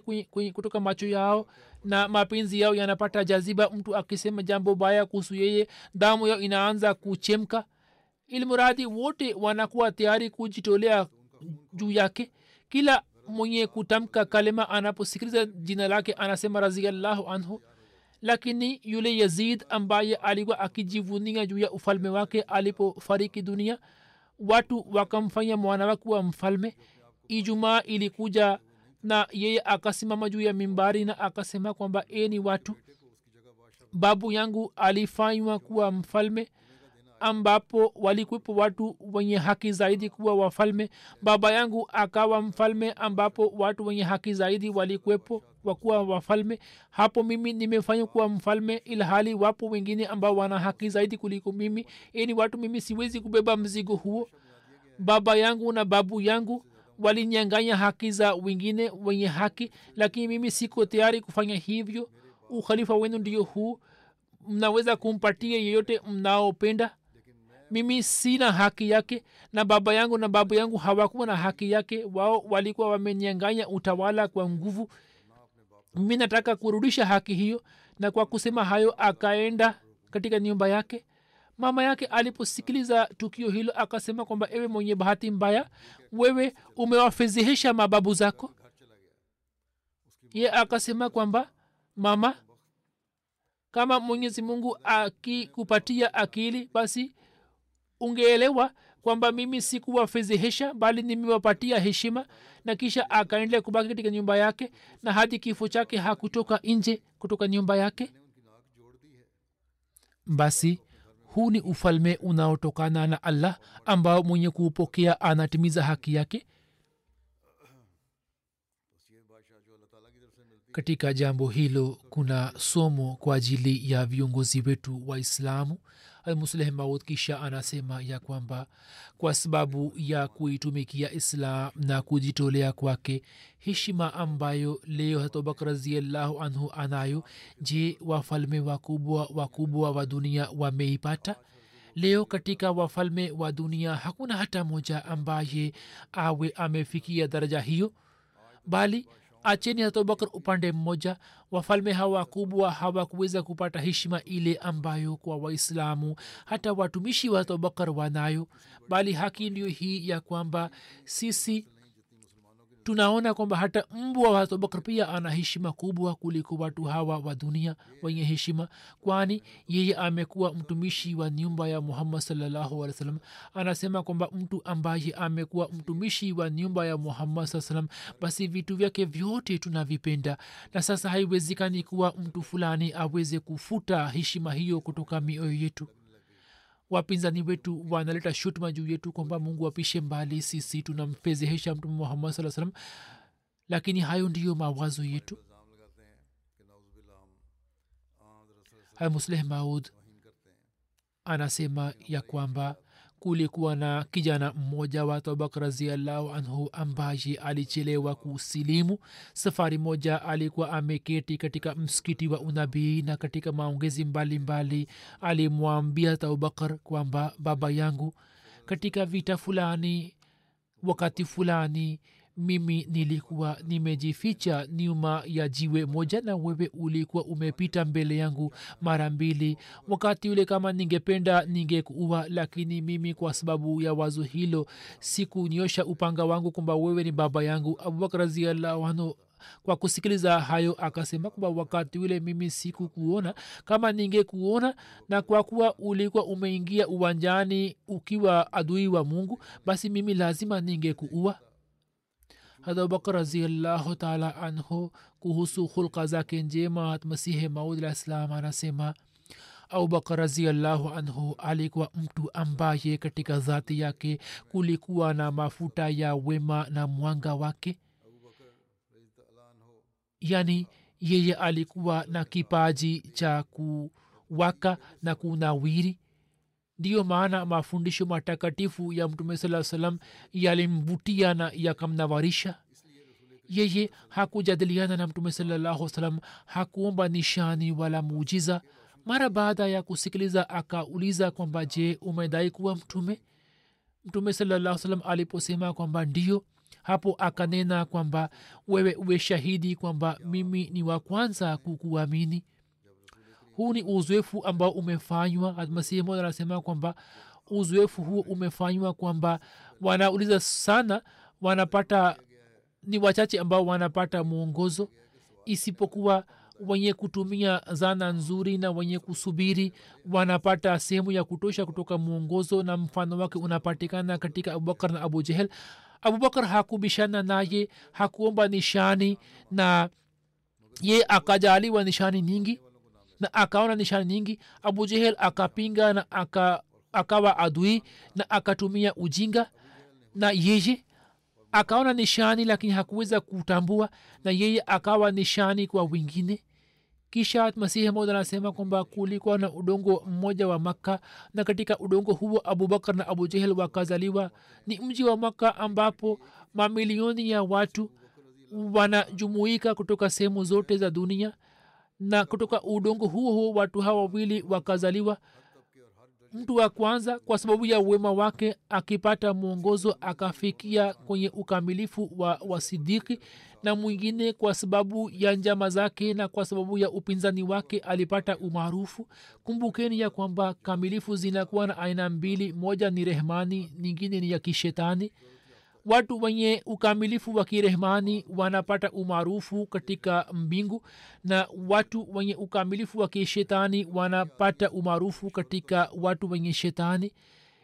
kutoka macho yao na mapenzi yao yanapata jaziba mtu akisema jambo baya kuhusu yeye damu yao inaanza kuchemka. Ilmuradi wote wanakuwa tayari kujitolea juu yake. Kila mwenye kutamka kalima anaposikiliza jina lake anasema raziallahu anhu. Lakini yule yazid ambaye alikuwa akijivunia juu ya ufalme wake alipofariki dunia watu wakamfanya mwana wa mfalme. Ijumaa ilikuja na yeye akasimama juu ya mimbari na akasema kwamba e ni watu babu yangu alifanywa kuwa mfalme ambapo walikwepo watu wenye haki zaidi kuwa wafalme. Baba yangu akawa mfalme ambapo watu wenye haki zaidi walikwepo wakuwa wafalme. Hapo mimi nimefanywa kuwa mfalme ilhali wapo wengine ambao wana haki zaidi kuliko mimi. Ini watu mimi siwezi kubeba mzigo huo. Baba yangu na babu yangu walinyanganya haki za wengine wenye haki lakini mimi siko tayari kufanya hivyo. Ukhalifa wenu ndio huu. Mnaweza kumpatia yeyote mnaopenda? Mimi sina haki yake na baba yangu na babu yangu hawakuwa na haki yake. Wao walikuwa wamenyanganya utawala kwa nguvu. Mimi nataka kurudisha haki hiyo na kwa kusema hayo akaenda katika nyumba yake mama yake aliposikiliza tukio hilo akasema kwamba ewe mwenye bahati mbaya wewe umewafezehesha mababu zako. Ye akasema kwamba mama kama mwenyezi mungu akikupatia akili basi ungeelewa kwamba mimi sikuwafezehesha bali nimewapatia heshima. Na kisha akaendelea kubaki katika nyumba yake na hadi kifo chake hakutoka nje kutoka nyumba yake. Basi huu ni ufalme unaotokana na allah ambao mwenye kuupokea anatimiza haki yake katika jambo hilo kuna somo kwa ajili ya viongozi wetu waislamu almusleh maud kisha anasema ya kwamba kwa sababu ya kuitumikia islam na kujitolea kwake heshima ambayo leo hatobak raziallahu anhu anayo je wafalme wakubwa wakubwa wa dunia wameipata? Leo katika wafalme wa dunia hakuna hata moja ambaye awe amefikia daraja hiyo bali acheni hatobakar upande mmoja. Wafalme hawa wakubwa hawakuweza kupata heshima ile ambayo kwa waislamu hata watumishi wa hatobakar wanayo. Bali haki ndio hii ya kwamba sisi tunaona kwamba hata mbwa wa abubakar pia ana heshima kubwa kuliko watu hawa wa dunia wenye heshima. Kwani yeye amekuwa mtumishi wa nyumba ya muhammad salllahu alih wasallam. Anasema kwamba mtu ambaye amekuwa mtumishi wa nyumba ya muhammad saa salam basi vitu vyake vyote tunavipenda. Na sasa haiwezekani kuwa mtu fulani aweze kufuta heshima hiyo kutoka mioyo yetu wapinzani wetu wanaleta shutuma juu yetu kwamba mungu apishe mbali sisi tunamfezehesha mtume muhammad saa salam lakini hayo ndiyo mawazo yetu. Almusleh maud anasema ya kwamba kulikuwa na kijana mmoja wa tabak raziallahu anhu ambaye alichelewa kusilimu. Safari moja alikuwa ameketi katika msikiti wa unabii na katika maongezi mbalimbali alimwambia taubakar kwamba baba yangu katika vita fulani wakati fulani mimi nilikuwa nimejificha nyuma ya jiwe moja na wewe ulikuwa umepita mbele yangu mara mbili. Wakati ule kama ningependa ningekuua lakini mimi kwa sababu ya wazo hilo sikunyosha upanga wangu kwamba wewe ni baba yangu. Abubakar raziallahu anhu kwa kusikiliza hayo akasema kwamba wakati ule mimi sikukuona. Kama ningekuona na kwa kuwa ulikuwa umeingia uwanjani ukiwa adui wa mungu basi mimi lazima ningekuua abubakar raziallahu taala anhu kuhusu hulka zake njema masihe maud alah ssalam anasema abubakar raziallahu anhu alikuwa mtu ambaye katika dhati yake kulikuwa na mafuta ya wema na mwanga wake. Yani yeye alikuwa na kipaji cha kuwaka na kunawiri ndiyo maana mafundisho matakatifu ya mtume saa salam yalimvutia na yakamnawarisha yeye hakujadiliana na mtume salallahu salam hakuomba nishani wala muujiza. Mara baada ya kusikiliza akauliza kwamba je umedai kuwa mtume? Mtume salallahu salam aliposema kwamba ndio hapo akanena kwamba wewe uwe shahidi kwamba mimi ni wa kwanza kukuamini huu ni uzoefu ambao umefanywa masihi moja anasema kwamba uzoefu huo umefanywa kwamba wanauliza sana wanapata ni wachache ambao wanapata mwongozo isipokuwa wenye kutumia zana nzuri na wenye kusubiri wanapata sehemu ya kutosha kutoka mwongozo na mfano wake unapatikana katika abubakar na abu jehel. Abubakar hakubishana naye hakuomba nishani na ye akajaliwa nishani nyingi na akaona nishani nyingi abu jehel akapinga na aka, akawa adui na akatumia ujinga na yeye akaona nishani lakini hakuweza kutambua na yeye akawa nishani kwa wengine. Kisha masihi moja anasema kwamba kulikuwa na udongo mmoja wa makka na katika udongo huo abubakar na abu jehel wakazaliwa. Ni mji wa makka ambapo mamilioni ya watu wanajumuika kutoka sehemu zote za dunia na kutoka udongo huo huo watu hawa wawili wakazaliwa. Mtu wa kwanza kwa sababu ya uwema wake akipata mwongozo akafikia kwenye ukamilifu wa wasidiki na mwingine kwa sababu ya njama zake na kwa sababu ya upinzani wake alipata umaarufu. Kumbukeni ya kwamba kamilifu zinakuwa na aina mbili. Moja ni rehmani nyingine ni ya kishetani watu wenye ukamilifu wa kirehmani wanapata umaarufu katika mbingu na watu wenye ukamilifu wa kishetani wanapata umaarufu katika watu wenye shetani.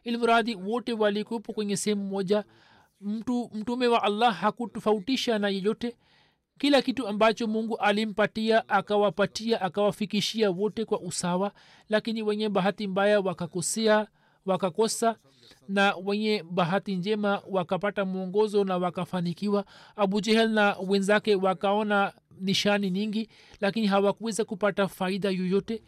Ilmradi wote walikuwepo kwenye sehemu moja. Mtu mtume wa allah hakutofautisha na yeyote. Kila kitu ambacho mungu alimpatia akawapatia akawafikishia wote kwa usawa lakini wenye bahati mbaya wakakosea wakakosa na wenye bahati njema wakapata mwongozo na wakafanikiwa. Abu jehel na wenzake wakaona nishani nyingi lakini hawakuweza kupata faida yoyote.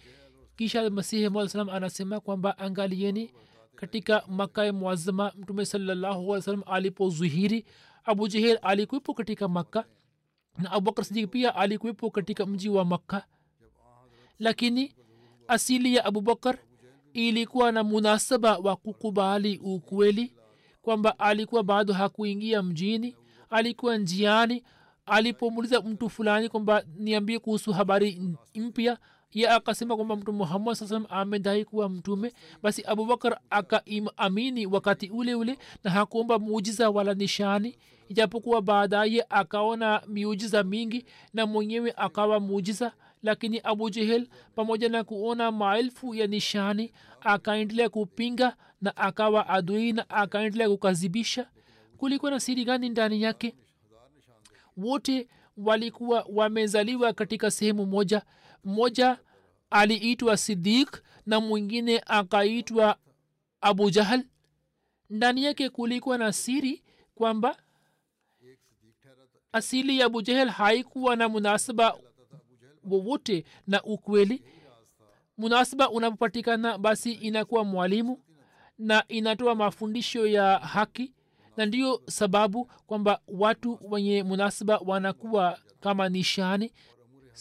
Kisha masihi maa anasema kwamba angalieni katika makae mwazama mtume salallahu salam alipozuhiri abu jehel alikuwepo katika makka na abubakar sidik pia alikuwepo katika mji wa makka lakini asili ya abubakar ilikuwa na munasaba wa kukubali ukweli kwamba alikuwa bado hakuingia mjini alikuwa njiani alipomuliza mtu fulani kwamba niambie kuhusu habari mpya ye akasema kwamba mtu muhammad saa salam amedai kuwa mtume. Basi abubakar akaamini wakati ule ule na hakuomba muujiza wala nishani ijapokuwa baadaye akaona miujiza mingi na mwenyewe akawa muujiza. Lakini abu jehel pamoja na kuona maelfu ya nishani akaendelea kupinga na akawa adui na akaendelea kukazibisha. Kulikuwa na siri gani ndani yake? Wote walikuwa wamezaliwa katika sehemu moja. Mmoja aliitwa sidik na mwingine akaitwa abu jahal. Ndani yake kulikuwa na siri kwamba asili ya abu jahal haikuwa na munasaba wowote na ukweli munasaba unapopatikana basi inakuwa mwalimu na inatoa mafundisho ya haki na ndiyo sababu kwamba watu wenye munasaba wanakuwa kama nishani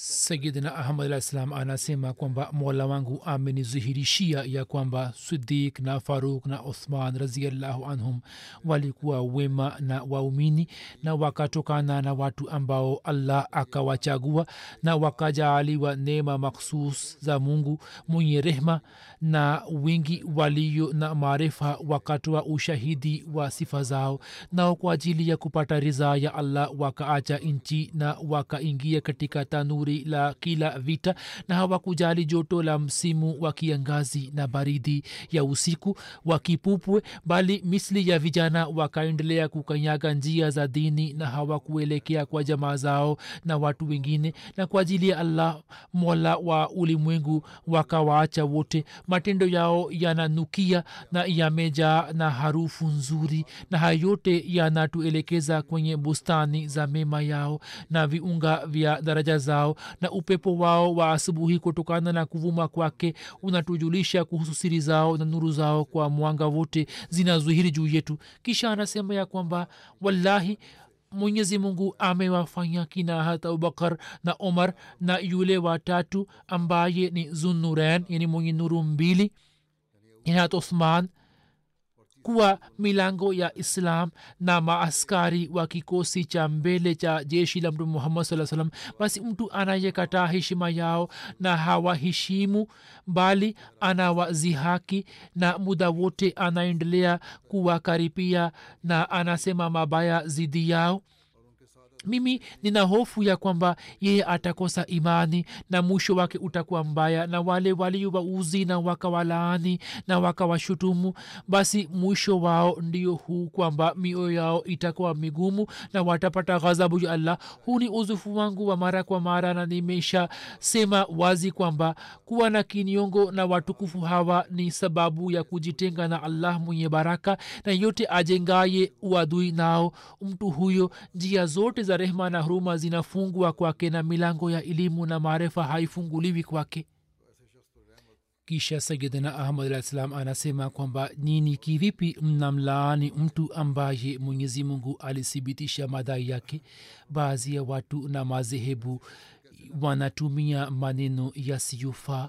sayidina ahmad alah ssalam anasema kwamba mola wangu amenizihirishia ya kwamba sidik na faruk na uthman raziallahu anhum walikuwa wema na waumini na wakatokana na watu ambao allah akawachagua na wakajaaliwa neema makhsus za mungu mwenye rehma na wingi walio na maarifa wakatoa ushahidi wa sifa zao nao kwa ajili ya kupata ridhaa ya allah wakaacha nchi na wakaingia katika tanuri la kila vita na hawakujali joto la msimu wa kiangazi na baridi ya usiku wakipupwe bali misli ya vijana wakaendelea kukanyaga njia za dini na hawakuelekea kwa jamaa zao na watu wengine na kwa ajili ya allah mola wa ulimwengu wakawaacha wote. Matendo yao yananukia na yamejaa na harufu nzuri na hayo yote yanatuelekeza kwenye bustani za mema yao na viunga vya daraja zao na upepo wao wa asubuhi kutokana na kuvuma kwake unatujulisha kuhusu siri zao na nuru zao kwa mwanga wote zinazuhiri juu yetu. Kisha anasema ya kwamba wallahi mwenyezi mungu amewafanya kina hata abubakar na omar na yule watatu ambaye ni zunuren yani mwenye nuru mbili yani hata uthman kuwa milango ya islam na maaskari wa kikosi cha mbele cha jeshi la mtume muhammad saa salam basi mtu anayekataa heshima yao na hawaheshimu bali anawazihaki na muda wote anaendelea kuwakaripia na anasema mabaya zidi yao mimi nina hofu ya kwamba yeye atakosa imani na mwisho wake utakuwa mbaya na wale waliowauzi na wakawalaani na wakawashutumu. Basi mwisho wao ndio huu kwamba mioyo yao itakuwa migumu na watapata ghadhabu ya allah. Huu ni uzufu wangu wa mara kwa mara na nimesha sema wazi kwamba kuwa na kiniongo na watukufu hawa ni sababu ya kujitenga na allah mwenye baraka na yote ajengaye uadui nao. Mtu huyo njia zote za rehma na huruma zinafungwa kwake na milango ya elimu na maarifa haifunguliwi kwake. Kisha sayidina ahmad alah salam anasema kwamba nini kivipi mnamlaani mtu ambaye mwenyezi mungu alithibitisha madai yake? Baadhi ya watu na madhehebu wanatumia maneno yasiyofaa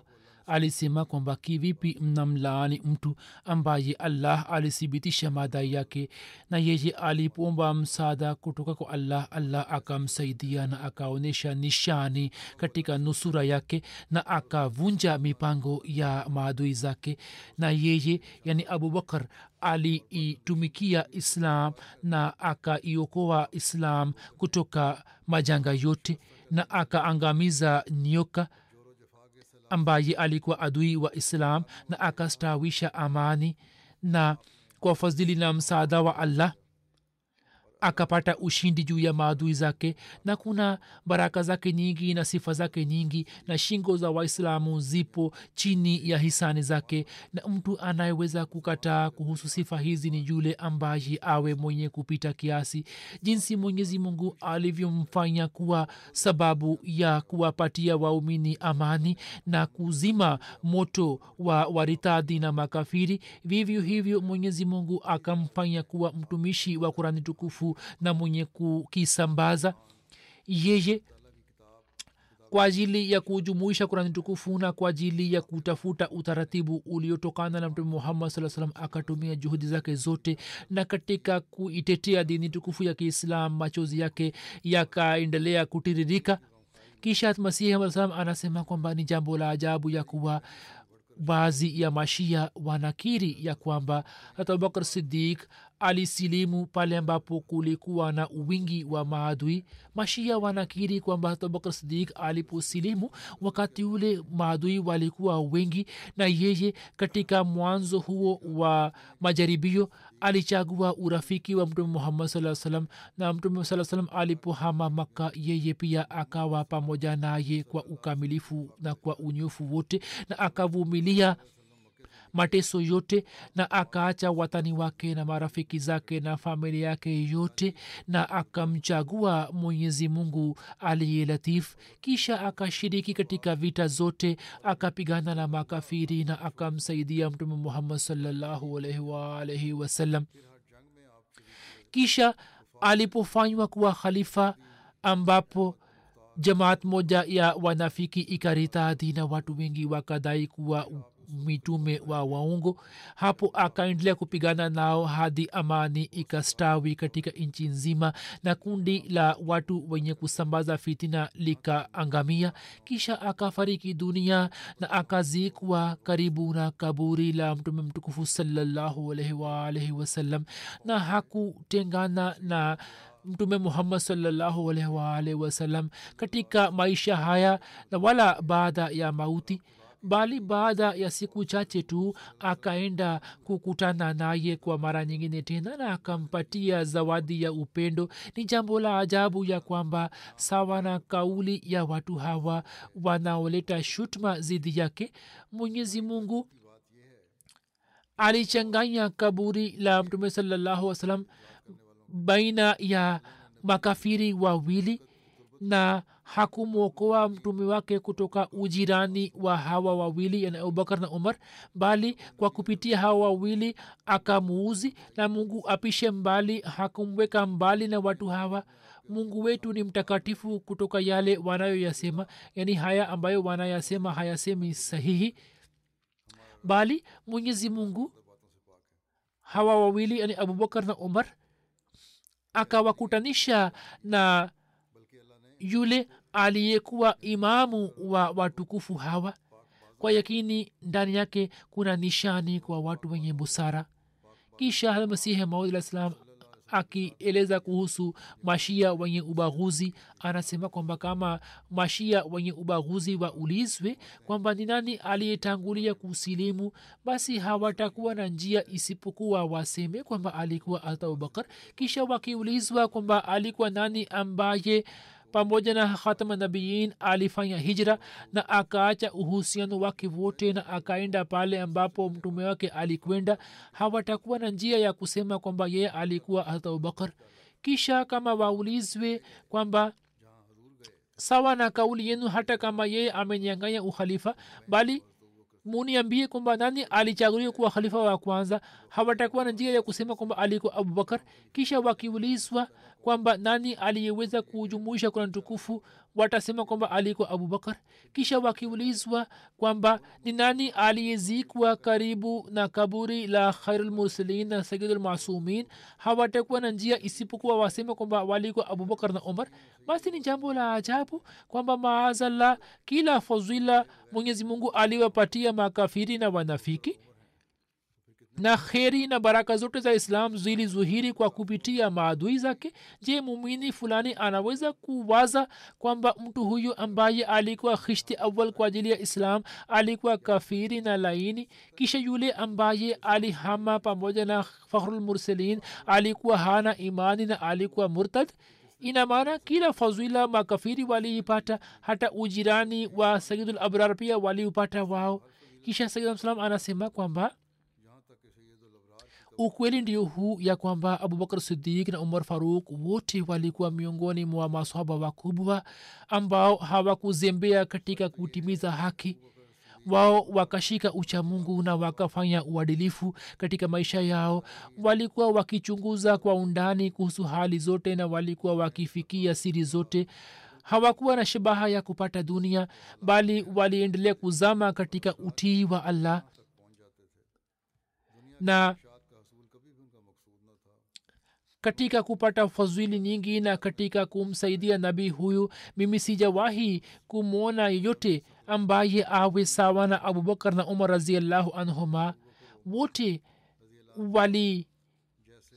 alisema kwamba kivipi mnamlaani mtu ambaye allah alithibitisha madai yake na yeye alipomba msaada kutoka kwa allah allah akamsaidia na akaonyesha nishani katika nusura yake na akavunja mipango ya maadui zake. Na yeye yani abubakar aliitumikia islam na akaiokoa islam kutoka majanga yote na akaangamiza nyoka ambaye alikuwa adui wa islam na akastawisha amani na kwa fadhili na msaada wa allah akapata ushindi juu ya maadui zake na kuna baraka zake nyingi na sifa zake nyingi na shingo za waislamu zipo chini ya hisani zake na mtu anayeweza kukataa kuhusu sifa hizi ni yule ambaye awe mwenye kupita kiasi jinsi mwenyezi mungu alivyomfanya kuwa sababu ya kuwapatia waumini amani na kuzima moto wa waritadhi na makafiri. Vivyo hivyo mwenyezi mungu akamfanya kuwa mtumishi wa kurani tukufu na mwenye kukisambaza yeye kwa ajili ya kujumuisha kurani tukufu na kwa ajili ya kutafuta utaratibu uliotokana na mtume muhammad saa salam akatumia juhudi zake zote na katika kuitetea dini tukufu ya kiislam machozi yake yakaendelea kutiririka. Kisha masihi salam anasema kwamba ni jambo la ajabu ya kuwa baadhi ya mashia wanakiri ya kwamba hata abubakar sidik alisilimu pale ambapo kulikuwa na wingi wa maadui. Mashia wanakiri kwamba hata abubakar sidik aliposilimu wakati ule maadui walikuwa wengi na yeye katika mwanzo huo wa majaribio alichagua urafiki wa mtume muhammad saa salam na mtume saa salam alipohama makka yeye pia akawa pamoja naye kwa ukamilifu na kwa unyofu wote na akavumilia mateso yote na akaacha watani wake na marafiki zake na familia yake yote na akamchagua mwenyezi mungu aliye latif. Kisha akashiriki katika vita zote akapigana na makafiri na akamsaidia mtume muhammad salllahu alaihi wasallam kisha alipofanywa kuwa khalifa ambapo jamaat moja ya wanafiki ikaritadhi na watu wengi wakadai kuwa mitume wa waungo hapo akaendelea kupigana nao hadi amani ikastawi katika nchi nzima na kundi la watu wenye kusambaza fitina likaangamia. Kisha akafariki dunia na akazikwa karibu na kaburi la mtume mtukufu salallahu alaihi wasallam na hakutengana na mtume muhammad salllahu alaihi wasallam katika maisha haya na wala baada ya mauti bali baada ya siku chache tu akaenda kukutana naye kwa mara nyingine tena na akampatia zawadi ya upendo. Ni jambo la ajabu ya kwamba sawa na kauli ya watu hawa wanaoleta shutma zidi yake mwenyezi mungu alichanganya kaburi la mtume salallahu wasalam baina ya makafiri wawili na hakumwokoa mtume wake kutoka ujirani wa hawa wawili yani abubakar na umar bali kwa kupitia hawa wawili akamuuzi na mungu apishe mbali hakumweka mbali na watu hawa. Mungu wetu ni mtakatifu kutoka yale wanayoyasema yani haya ambayo wanayasema hayasemi sahihi bali mwenyezi mungu hawa wawili yani abubakar na umar akawakutanisha na yule aliyekuwa imamu wa watukufu hawa. Kwa yakini ndani yake kuna nishani kwa watu wenye busara. Kisha almasihi maud alah salam akieleza kuhusu mashia wenye ubaguzi anasema kwamba kama mashia wenye ubaguzi waulizwe kwamba ni nani aliyetangulia kusilimu basi hawatakuwa na njia isipokuwa waseme kwamba alikuwa abubakar kisha wakiulizwa kwamba alikuwa nani ambaye pamoja na khatama nabiyin alifanya hijra na akaacha uhusiano wake wote na akaenda pale ambapo mtume wake alikwenda. Hawatakuwa na njia ya kusema kwamba yeye alikuwa hata abubakar kisha kama waulizwe kwamba sawa na kauli yenu hata kama yeye amenyanganya ukhalifa bali muniambie kwamba nani alichaguliwa kuwa khalifa wa kwanza. Hawatakuwa na njia ya kusema kwamba alikuwa abubakar kisha wakiulizwa kwamba nani aliyeweza kujumuisha kurani tukufu watasema kwamba alikuwa abubakar kisha wakiulizwa kwamba ni nani aliyezikwa karibu na kaburi la khairulmursalin na sayidulmasumin hawatakuwa na njia isipokuwa waseme kwamba walikuwa abubakar na umar? Basi ni jambo la ajabu kwamba maazallah kila fadhila mwenyezi mungu aliwapatia makafiri na wanafiki na kheri na baraka zote za islam zilizuhiri kwa kupitia maadui zake. Je mumini fulani anaweza kuwaza kwamba mtu huyu ambaye alikuwa khishti awal kwa ajili ya islam alikuwa kafiri na laini? Kisha yule ambaye alihama pamoja na fakhrulmursalin alikuwa hana imani na alikuwa murtad? Ina maana kila fadhila makafiri waliipata hata ujirani wa sayidul pia waliupata wao. Kisha sayid salam anasema kwamba ukweli ndio huu ya kwamba abubakar sidik na umar faruk wote walikuwa miongoni mwa maswaba wakubwa ambao hawakuzembea katika kutimiza haki. Wao wakashika uchamungu na wakafanya uadilifu katika maisha yao. Walikuwa wakichunguza kwa undani kuhusu hali zote na walikuwa wakifikia siri zote. Hawakuwa na shabaha ya kupata dunia bali waliendelea kuzama katika utii wa allah. Na katika kupata fadhili nyingi na katika kumsaidia nabii huyu mimi sijawahi kumwona yeyote ambaye awe sawa na abubakar na umar raziallahu anhuma. Wote wali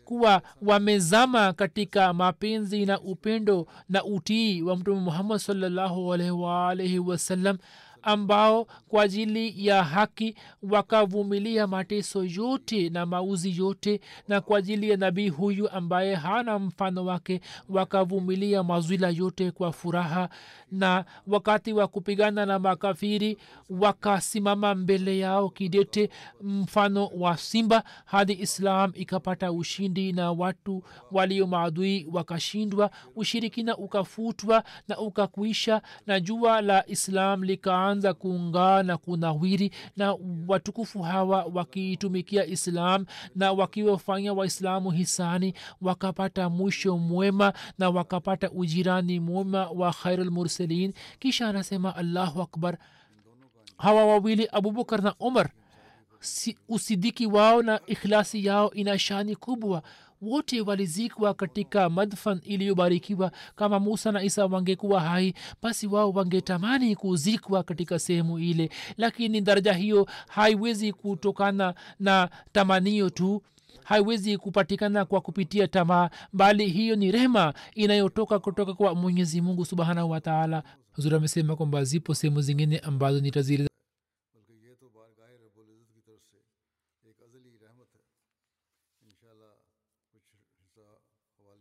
kuwa wamezama katika mapenzi na upendo na utii wa mtume muhammad salllahu alaihi waalaihi wasallam ambao kwa ajili ya haki wakavumilia mateso yote na mauzi yote na kwa ajili ya nabii huyu ambaye hana mfano wake wakavumilia mazwila yote kwa furaha. Na wakati wa kupigana na makafiri wakasimama mbele yao kidete mfano wa simba hadi islam ikapata ushindi na watu walio maadui wakashindwa. Ushirikina ukafutwa na ukakuisha na jua la islam likaanza kuungaa na kunawiri na watukufu hawa wakiitumikia islam na wakiwafanya waislamu hisani wakapata mwisho mwema na wakapata ujirani mwema wa khairulmursalin kisha anasema allahu akbar. Hawa wawili abubakar na umar si, usidiki wao na ikhlasi yao ina shani kubwa wote walizikwa katika madfan iliyobarikiwa. Kama musa na isa wangekuwa hai basi wao wangetamani kuzikwa katika sehemu ile. Lakini daraja hiyo haiwezi kutokana na tamanio tu haiwezi kupatikana kwa kupitia tamaa bali hiyo ni rehma inayotoka kutoka kwa mwenyezi mungu subhanahu wataala huzuri amesema kwamba zipo sehemu zingine ambazo ni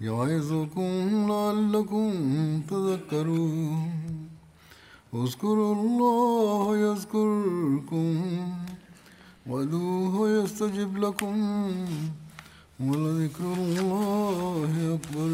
يعظكم لعلكم تذكرون. اذكروا الله يذكركم وادعوه يستجب لكم ولذكر الله أكبر.